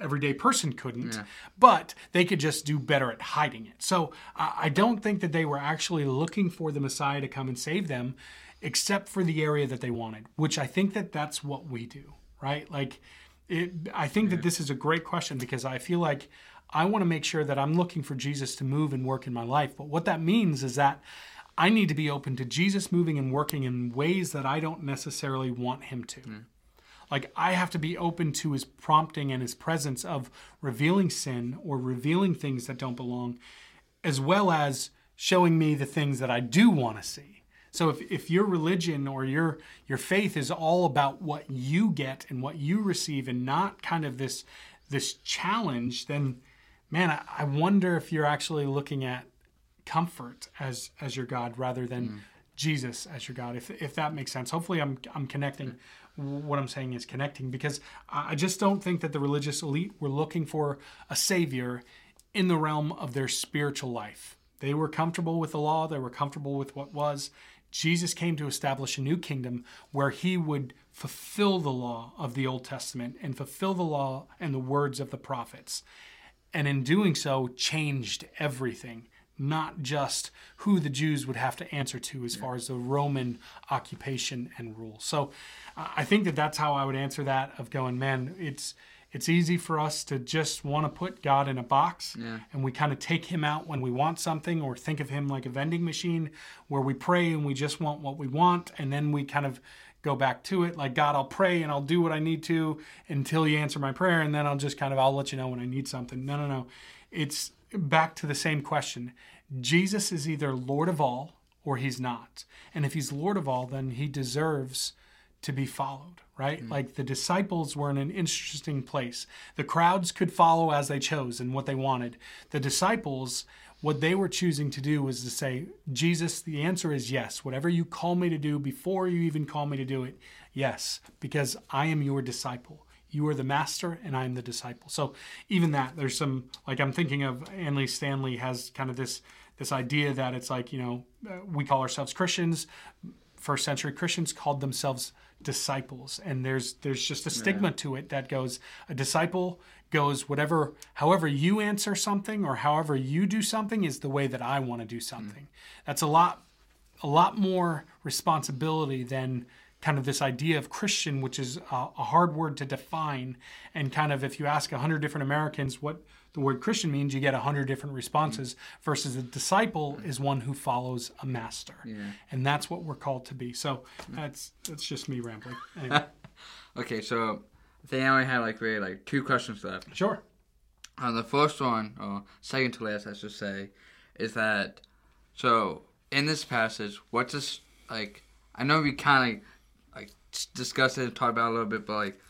everyday person couldn't, yeah. but they could just do better at hiding it. So I don't think that they were actually looking for the Messiah to come and save them except for the area that they wanted, which I think that that's what we do, right? Like, it, I think that this is a great question because I feel like I want to make sure that I'm looking for Jesus to move and work in my life. But what that means is that I need to be open to Jesus moving and working in ways that I don't necessarily want him to. Mm. Like, I have to be open to his prompting and his presence of revealing sin or revealing things that don't belong, as well as showing me the things that I do want to see. So if, if your religion or your your faith is all about what you get and what you receive and not kind of this this challenge, then man, I, I wonder if you're actually looking at comfort as as your God rather than mm. Jesus as your God. If if that makes sense. Hopefully I'm I'm connecting what I'm saying is connecting because I just don't think that the religious elite were looking for a savior in the realm of their spiritual life. They were comfortable with the law, they were comfortable with what was, Jesus came to establish a new kingdom where he would fulfill the law of the Old Testament and fulfill the law and the words of the prophets. And in doing so, changed everything, not just who the Jews would have to answer to as far as the Roman occupation and rule. So I think that that's how I would answer that of going, man, it's it's easy for us to just want to put God in a box yeah. and we kind of take him out when we want something or think of him like a vending machine where we pray and we just want what we want and then we kind of go back to it like God I'll pray and I'll do what I need to until you answer my prayer and then I'll just kind of I'll let you know when I need something. No, no, no. It's back to the same question. Jesus is either Lord of all or he's not. And if he's Lord of all then he deserves to be followed right? Mm-hmm. Like the disciples were in an interesting place. The crowds could follow as they chose and what they wanted. The disciples, what they were choosing to do was to say, Jesus, the answer is yes. Whatever you call me to do before you even call me to do it, yes, because I am your disciple. You are the master and I am the disciple. So even that, there's some like I'm thinking of Andy Stanley has kind of this this idea that it's like you know uh, we call ourselves Christians. First century Christians called themselves disciples and there's there's just a stigma yeah. to it that goes a disciple goes whatever however you answer something or however you do something is the way that I want to do something. Mm. That's a lot a lot more responsibility than kind of this idea of Christian, which is a, a hard word to define. And kind of if you ask a hundred different Americans what the word Christian means, you get a hundred different responses. Mm-hmm. Versus a disciple is one who follows a master, yeah. and that's what we're called to be. So that's that's just me rambling. Anyway. okay, so I think I only had like really like two questions left. Sure. Uh, the first one, or second to last, I should say, is that so in this passage, what does like I know we kind of like discussed it and talked about it a little bit, but like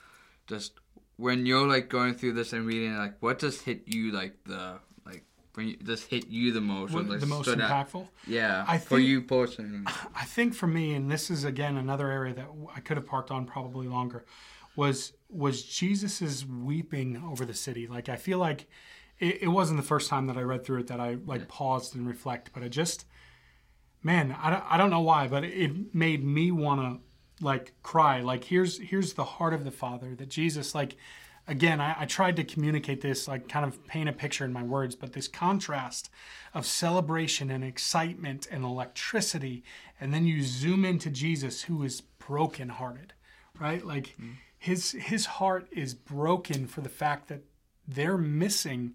just when you're like going through this and reading, like what just hit you like the like when you just hit you the most, what, like, the most impactful? Out? Yeah, I think, for you personally. I think for me, and this is again another area that I could have parked on probably longer, was was Jesus's weeping over the city. Like I feel like it, it wasn't the first time that I read through it that I like yeah. paused and reflect, but I just, man, I don't, I don't know why, but it made me want to like cry like here's here's the heart of the father that jesus like again I, I, tried to communicate this like kind of paint a picture in my words but this contrast of celebration and excitement and electricity and then you zoom into jesus who is brokenhearted right like mm. his his heart is broken for the fact that they're missing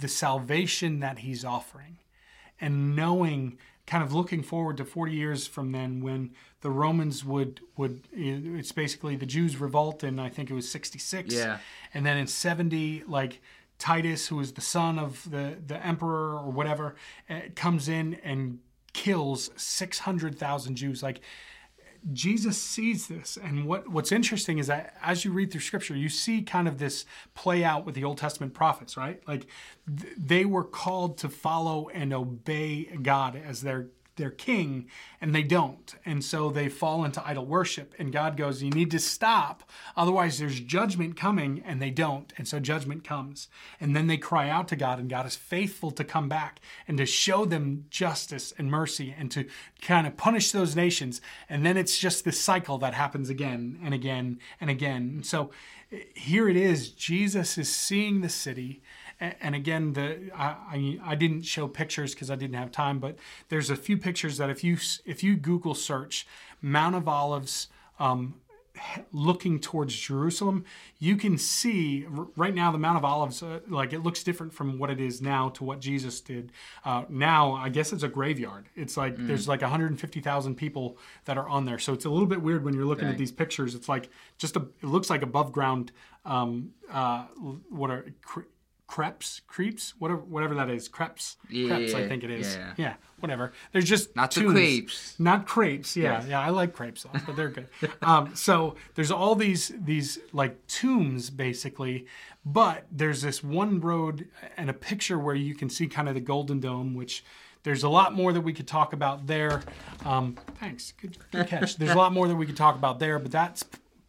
the salvation that he's offering and knowing kind of looking forward to 40 years from then when the Romans would would it's basically the Jews revolt in I think it was 66 Yeah. and then in 70 like Titus who is the son of the the emperor or whatever uh, comes in and kills 600,000 Jews like Jesus sees this, and what, what's interesting is that as you read through Scripture, you see kind of this play out with the Old Testament prophets, right? Like th- they were called to follow and obey God as their their king, and they don't, and so they fall into idol worship. And God goes, "You need to stop, otherwise there's judgment coming," and they don't, and so judgment comes, and then they cry out to God, and God is faithful to come back and to show them justice and mercy, and to kind of punish those nations, and then it's just this cycle that happens again and again and again. And so eh, here it is. Jesus is seeing the city. And again, the I, I, I didn't show pictures because I didn't have time, but there's a few pictures that if you if you Google search Mount of Olives um, looking towards Jerusalem, you can see right now the Mount of Olives, uh, like it looks different from what it is now to what Jesus did. Uh, now, I guess it's a graveyard. It's like there's like 150,000 people that are on there. So it's a little bit weird when you're looking at these pictures. It's like just a, it looks like above ground, um, uh, what are cre- crepes, creeps, whatever, whatever that is, crepes, Yeah, crepes, I think it is. yeah. Yeah, whatever. There's just Not the tombs. crepes. Not crepes, yeah, Yes. yeah. I like crepes, though, but they're good. um, so there's all these these like tombs basically, but there's this one road and a picture where you can see kind of the Golden Dome, which there's a lot more that we could talk about there. Um, thanks, good, good catch. There's a lot more that we could talk about there, but that's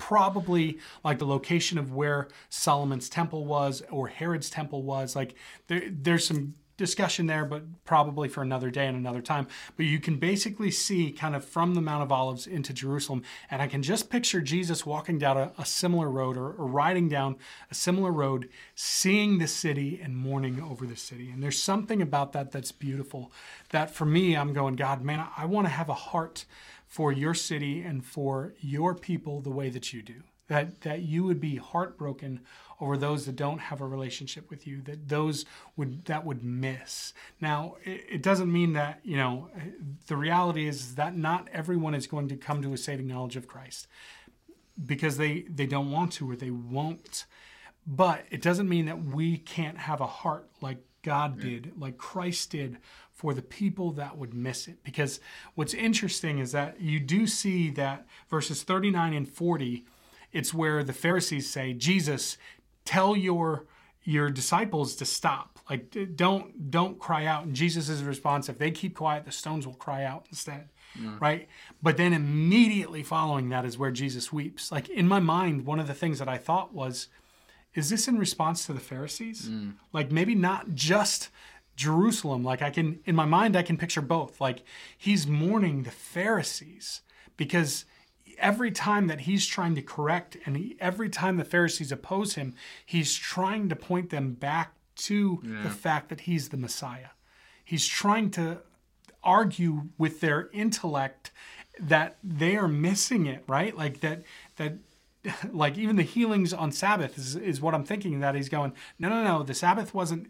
probably like the location of where Solomon's temple was or Herod's temple was. Like there, there's some discussion there, but probably for another day and another time. But you can basically see kind of from the Mount of Olives into Jerusalem. And I can just picture Jesus walking down a, a similar road or, or riding down a similar road, seeing the city and mourning over the city. And there's something about that that's beautiful. That for me, I'm going, God, man, I, I want to have a heart for your city and for your people the way that you do. That that you would be heartbroken over those that don't have a relationship with you. That those would that would miss. Now it, it doesn't mean that you know. The reality is that not everyone is going to come to a saving knowledge of Christ because they they don't want to or they won't. But it doesn't mean that we can't have a heart like God mm. did, like Christ did for the people that would miss it. Because what's interesting is that you do see that verses 39 and 40, it's where the Pharisees say, Jesus, tell your your disciples to stop. Like don't don't cry out. And Jesus' response, if they keep quiet, the stones will cry out instead. Right? But then immediately following that is where Jesus weeps. Like in my mind, one of the things that I thought was, is this in response to the Pharisees? Mm. Like maybe not just Jerusalem. Like I can, in my mind, I can picture both. Like he's mourning the Pharisees because every time that he's trying to correct and he, every time the Pharisees oppose him, he's trying to point them back to the fact that he's the Messiah. He's trying to argue with their intellect that they are missing it, right? Like that that like even the healings on Sabbath is, is what I'm thinking that he's going, no, no, no, the Sabbath wasn't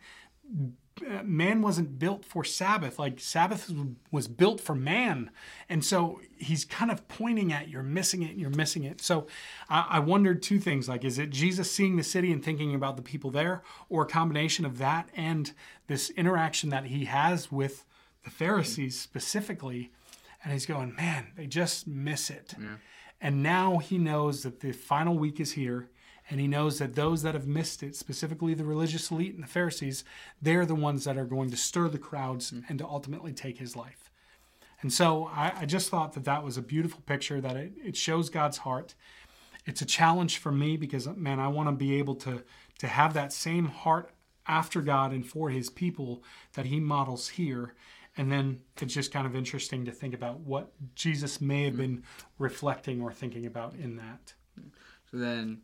uh, man wasn't built for Sabbath. Like Sabbath was built for man. And so he's kind of pointing at you're missing it, you're missing it. So I, I wondered two things like, is it Jesus seeing the city and thinking about the people there, or a combination of that and this interaction that he has with the Pharisees specifically? And he's going, man, they just miss it. And now he knows that the final week is here. And he knows that those that have missed it, specifically the religious elite and the Pharisees, they're the ones that are going to stir the crowds mm. and to ultimately take his life. And so I, I just thought that that was a beautiful picture, that it, it shows God's heart. It's a challenge for me because, man, I want to be able to, to have that same heart after God and for his people that he models here. And then it's just kind of interesting to think about what Jesus may have been reflecting or thinking about in that. So then,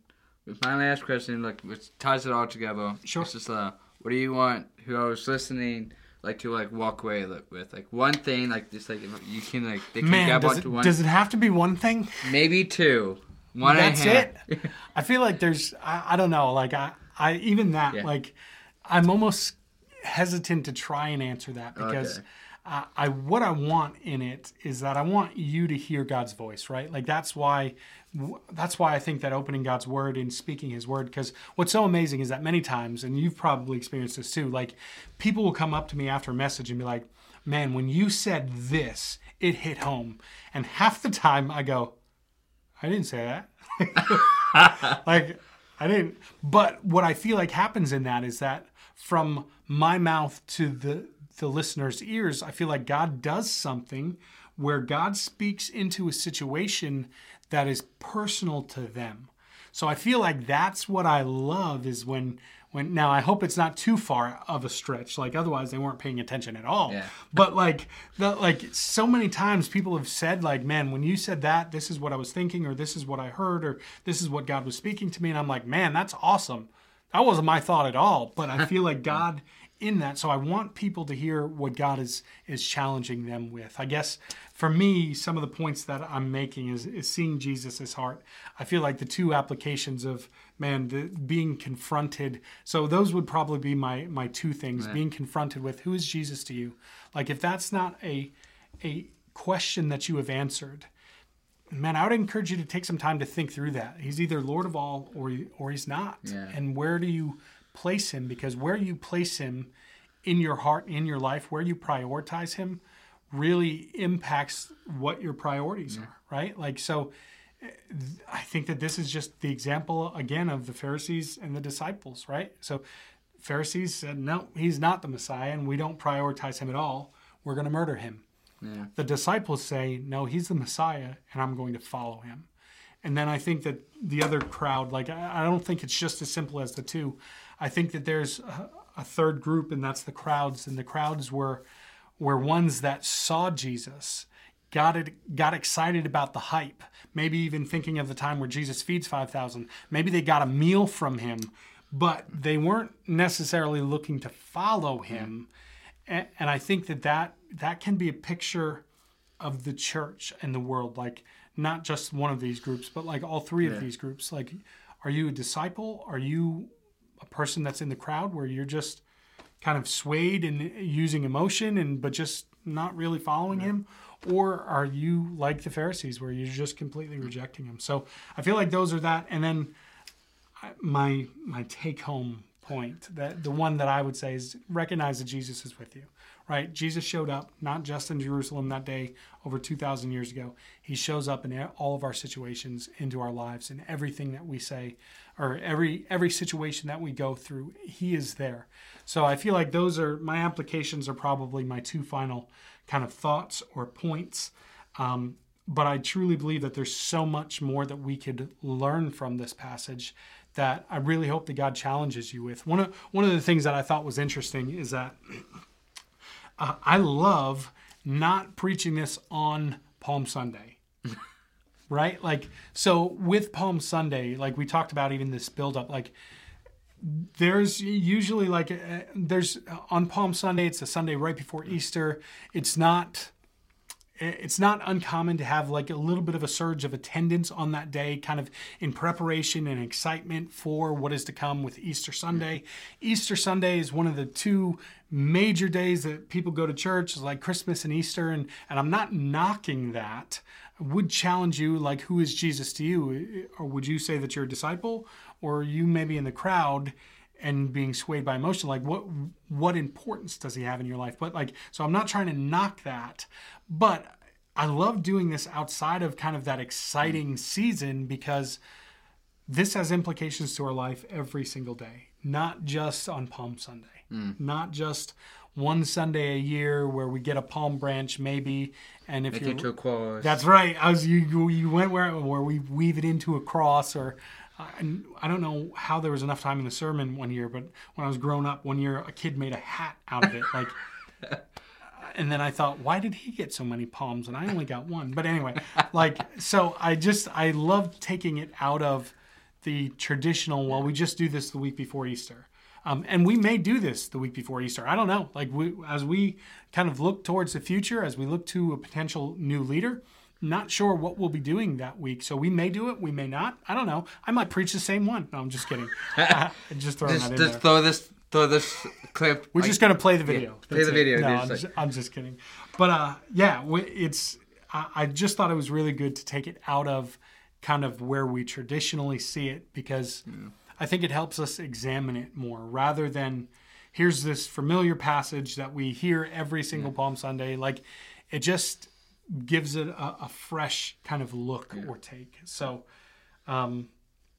my last question, like which ties it all together. Sure. It's just uh, what do you want whoever's listening like to like walk away with like one thing like just like you can like they can Man, grab does it, one does it have to be one thing? maybe two. One That's it. I feel like there's I, I don't know like I I even that Yeah. like I'm almost hesitant to try and answer that because Okay. Uh, I what I want in it is that I want you to hear God's voice, right? Like that's why that's why I think that opening God's word and speaking his word because what's so amazing is that many times and you've probably experienced this too, like people will come up to me after a message and be like, "Man, when you said this, it hit home." And half the time I go, "I didn't say that." like I didn't. But what I feel like happens in that is that from my mouth to the the listener's ears, I feel like God does something where God speaks into a situation that is personal to them. So I feel like that's what I love is when when now I hope it's not too far of a stretch like otherwise they weren't paying attention at all. Yeah. But like the like so many times people have said like man when you said that this is what I was thinking or this is what I heard or this is what God was speaking to me and I'm like man that's awesome. That wasn't my thought at all, but I feel like God in that. So I want people to hear what God is is challenging them with. I guess for me, some of the points that I'm making is, is seeing Jesus' heart. I feel like the two applications of man the, being confronted. So those would probably be my my two things: being confronted with who is Jesus to you. Like if that's not a a question that you have answered, man, I would encourage you to take some time to think through that. He's either Lord of all or or he's not. Yeah. And where do you place him because where you place him in your heart, in your life, where you prioritize him really impacts what your priorities yeah. are, right? Like, so eh, I think that this is just the example again of the Pharisees and the disciples, right? So, Pharisees said, no, he's not the Messiah, and we don't prioritize him at all. We're going to murder him. Yeah. The disciples say, no, he's the Messiah, and I'm going to follow him. And then I think that the other crowd, like, I don't think it's just as simple as the two. I think that there's a, a third group, and that's the crowds. And the crowds were were ones that saw Jesus, got it, got excited about the hype. Maybe even thinking of the time where Jesus feeds five thousand. Maybe they got a meal from him, but they weren't necessarily looking to follow him. And, and I think that, that that can be a picture of the church and the world, like not just one of these groups, but like all three yeah. of these groups. Like, are you a disciple? Are you a person that's in the crowd where you're just kind of swayed and using emotion and but just not really following yeah. him? Or are you like the pharisees where you're just completely rejecting him? So i feel like those are that. And then my my take home point that the one that i would say is recognize that jesus is with you right? Jesus showed up not just in jerusalem that day over 2000 years ago. He shows up in all of our situations into our lives and everything that we say or every every situation that we go through he is there. So i feel like those are my applications are probably my two final kind of thoughts or points. Um, but i truly believe that there's so much more that we could learn from this passage that i really hope that god challenges you with. One of one of the things that i thought was interesting is that uh, i love not preaching this on palm sunday right? Like, so with Palm Sunday, like we talked about, even this buildup, like there's usually like uh, there's on Palm Sunday, it's a Sunday right before Easter. It's not Eh, it's not uncommon to have like a little bit of a surge of attendance on that day, kind of in preparation and excitement for what is to come with Easter Sunday. Mm-hmm. Easter Sunday is one of the two major days that people go to church, like Christmas and Easter, and, and I'm not knocking that. Would challenge you like who is jesus to you? Eh, or would you say that you're a disciple? Or you maybe in the crowd and being swayed by emotion like what what importance does he have in your life but like so i'm not trying to knock that but i love doing this outside of kind of that exciting season because this has implications to our life every single day not just on palm sunday mm. not just one Sunday a year where we get a palm branch maybe, and if Make you into a cross. That's right. I was you you went where where we weave it into a cross or. I don't know how there was enough time in the sermon one year, but when I was growing up, one year a kid made a hat out of it, like. and then I thought, why did he get so many palms and I only got one? But anyway, like, so I just I love taking it out of the traditional. Well, we just do this the week before Easter. Um, and we may do this the week before Easter. I don't know. Like we, as we kind of look towards the future, as we look to a potential new leader, not sure what we'll be doing that week. So we may do it, we may not. I don't know. I might preach the same one. No, I'm just kidding. just throwing just, that in just there. throw this throw this clip. We're like, just gonna play the video. play That's the video, No. I'm It's just, I'm just kidding. But uh, yeah, it's. I, I just thought it was really good to take it out of kind of where we traditionally see it because I think it helps us examine it more rather than here's this familiar passage that we hear every single Palm Sunday. Like it just gives it a, a fresh kind of look or take. So. Um,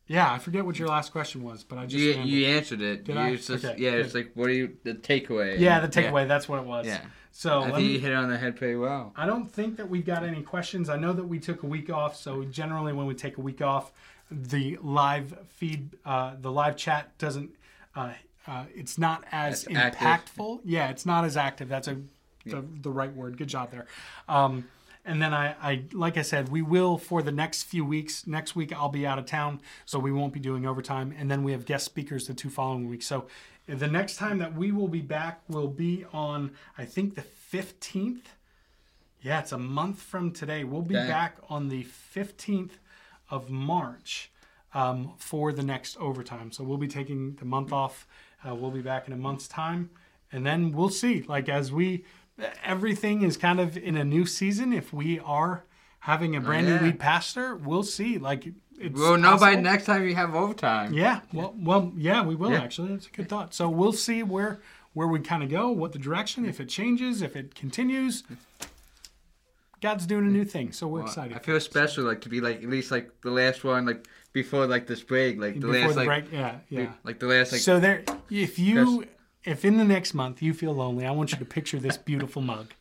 yeah, I forget what your last question was, but I just You, you answered it. Did You I? just- Okay, yeah, it's like what are you the takeaway? yeah, the takeaway. That's what it was. Yeah. So I let think me, you hit it on the head pretty well. I don't think that we've got any questions. I know that we took a week off, so generally when we take a week off, the live feed, uh, the live chat doesn't, uh, uh, it's not as As active. impactful. Yeah, it's not as active. That's a the, the right word. Good job there. Um, and then I, I, like I said, we will for the next few weeks. Next week I'll be out of town, so we won't be doing overtime. And then we have guest speakers the two following weeks. So the next time that we will be back will be on, I think, the fifteenth. Yeah, it's a month from today. We'll be Dang. back on the 15th of March um, for the next overtime. So we'll be taking the month off. Uh, we'll be back in a month's time. And then we'll see. Like, as we, everything is kind of in a new season. If we are having a oh, brand yeah. new lead pastor, we'll see. Like, it's We'll know by next time you have overtime. Yeah, well, well, yeah, we will Yeah. actually. That's a good thought. So we'll see where where we kind of go, what the direction, if it changes, if it continues. God's doing a new thing, so we're Well, excited. I feel special, like to be like at least like the last one, like before like this break, like the Before last the like break, yeah, yeah. like the last like so there, if you, if in the next month you feel lonely, I want you to picture this beautiful mug,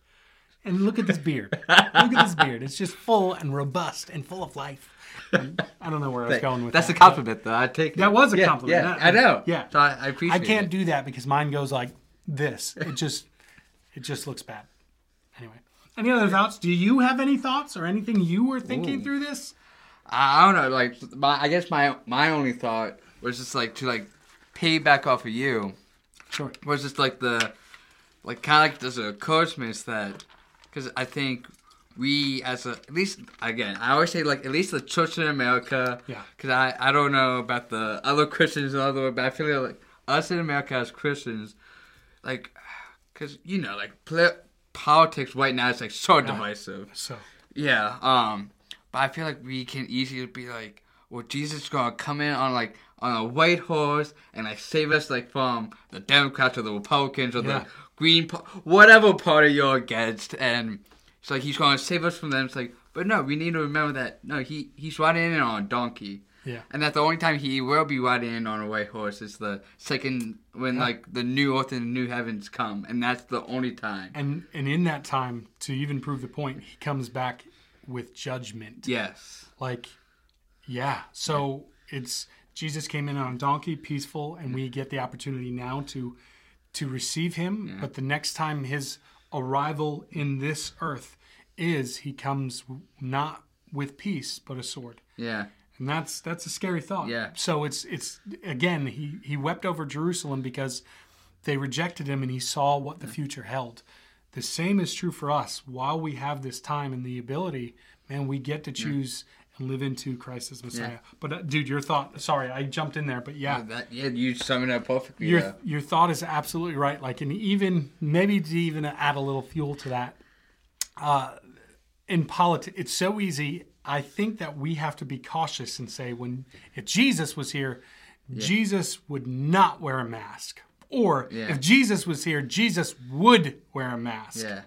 and look at this beard. look at this beard. It's just full and robust and full of life. And I don't know where I was going with that. that's that. a compliment though. I take it. That was a Yeah, compliment. Yeah, I- I know. yeah. so I, I appreciate. I can't it. do that because mine goes like this. It just it just looks bad. Anyway. Any other thoughts? Do you have any thoughts or anything you were thinking Ooh. through this? I I don't know. Like my, I guess my my only thought was just like to like pay back off of you Sure. was just like the like kind of like there's a encouragement that because I think we as a at least again I always say like at least the church in America Yeah. because I I don't know about the other Christians in other but I feel like us in America as Christians like because you know like poli- politics right now is like so divisive So yeah, um, but I feel like we can easily be like, well, Jesus is gonna come in on like on a white horse and like save us like from the Democrats or the Republicans or Yeah. the Green, pa- whatever party you're against, and it's like he's gonna save us from them. It's like, but no, we need to remember that no, he he's riding in on a donkey. Yeah. And that the only time he will be riding in on a white horse is the second when Yeah. like the new earth and the new heavens come, and that's the only time. and and in that time, to even prove the point, he comes back with judgment. Yes. Like, yeah. So it's Jesus came in on a donkey, peaceful, and we get the opportunity now to to receive him. But the next time his arrival in this earth is, he comes not with peace, but a sword. Yeah. And that's that's a scary thought. Yeah. So it's it's again he he wept over Jerusalem because they rejected him and he saw what the future held. The same is true for us. While we have this time and the ability, man, we get to choose and live into Christ as Messiah. But uh, dude, your thought. Sorry, I jumped in there, but yeah. That yeah, you summed it up perfectly. Your, your thought is absolutely right. Like, and even maybe to even add a little fuel to that, uh, in politics, it's so easy. I think that we have to be cautious and say, when if Jesus was here, Jesus would not wear a mask, or Yeah. if Jesus was here, Jesus would wear a mask. Yeah.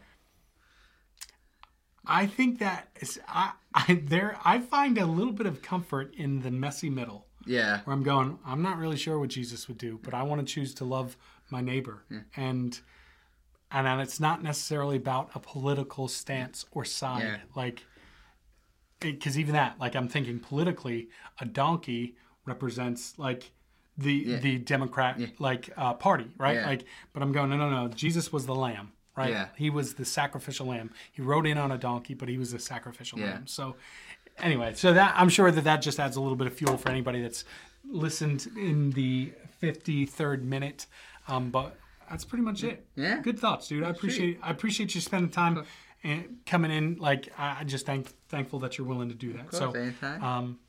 I think that is, I, I there I find a little bit of comfort in the messy middle Yeah. where I'm going, I'm not really sure what Jesus would do, but I want to choose to love my neighbor. And and and it's not necessarily about a political stance or side. Yeah. Like because even that, like I'm thinking politically, a donkey represents like the Yeah. the Democrat like uh, party, right? Yeah. Like, but I'm going, no, no, no. Jesus was the lamb, right? Yeah. He was the sacrificial lamb. He rode in on a donkey, but he was the sacrificial Yeah. lamb. So anyway, so that I'm sure that that just adds a little bit of fuel for anybody that's listened in the 53rd minute. Um, but that's pretty much it. Yeah. Good thoughts, dude. I appreciate I appreciate you spending time and coming in. Like I just thank thankful that you're willing to do that. Course, so anytime. um,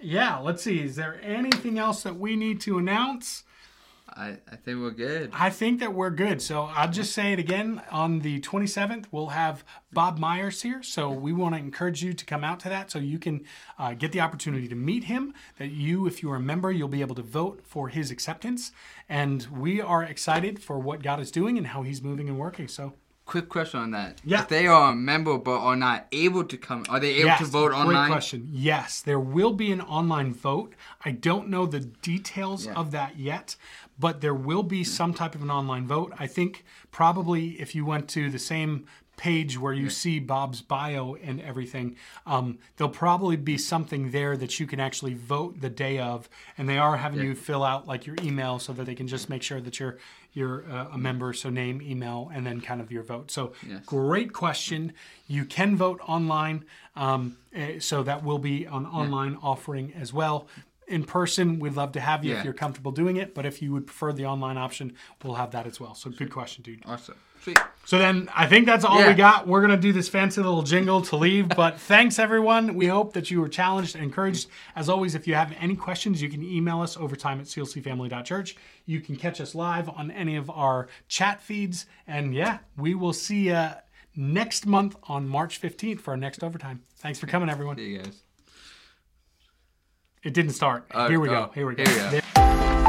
yeah, let's see. Is there anything else that we need to announce? I, I think we're good. I think that we're good. So I'll just say it again. On the 27th, we'll have Bob Myers here. So we want to encourage you to come out to that so you can uh, get the opportunity to meet him. That you, if you are a member, you'll be able to vote for his acceptance. And we are excited for what God is doing and how he's moving and working. So Quick question on that. Yeah. If they are a member but are not able to come, are they able yes, to vote great online? question. Yes, there will be an online vote. I don't know the details Yeah. of that yet, but there will be some type of an online vote. I think probably if you went to the same page where you see Bob's bio and everything, um, there'll probably be something there that you can actually vote the day of, and they are having you fill out like your email so that they can just make sure that you're you're uh, a member. So name, email, and then kind of your vote. So Yes. great question. You can vote online, um, eh, so that will be an online offering as well. In person, we'd love to have you if you're comfortable doing it. But if you would prefer the online option, we'll have that as well. So good question, dude. Awesome. Sweet. So then I think that's all we got. We're gonna do this fancy little jingle to leave. But thanks everyone. We hope that you were challenged and encouraged. As always, if you have any questions, you can email us overtime at clcfamily.church. You can catch us live on any of our chat feeds. And yeah, we will see you next month on March 15th for our next overtime. Thanks for coming, everyone. See you guys. It didn't start. Uh, Here we oh, go. Here we go. here we go.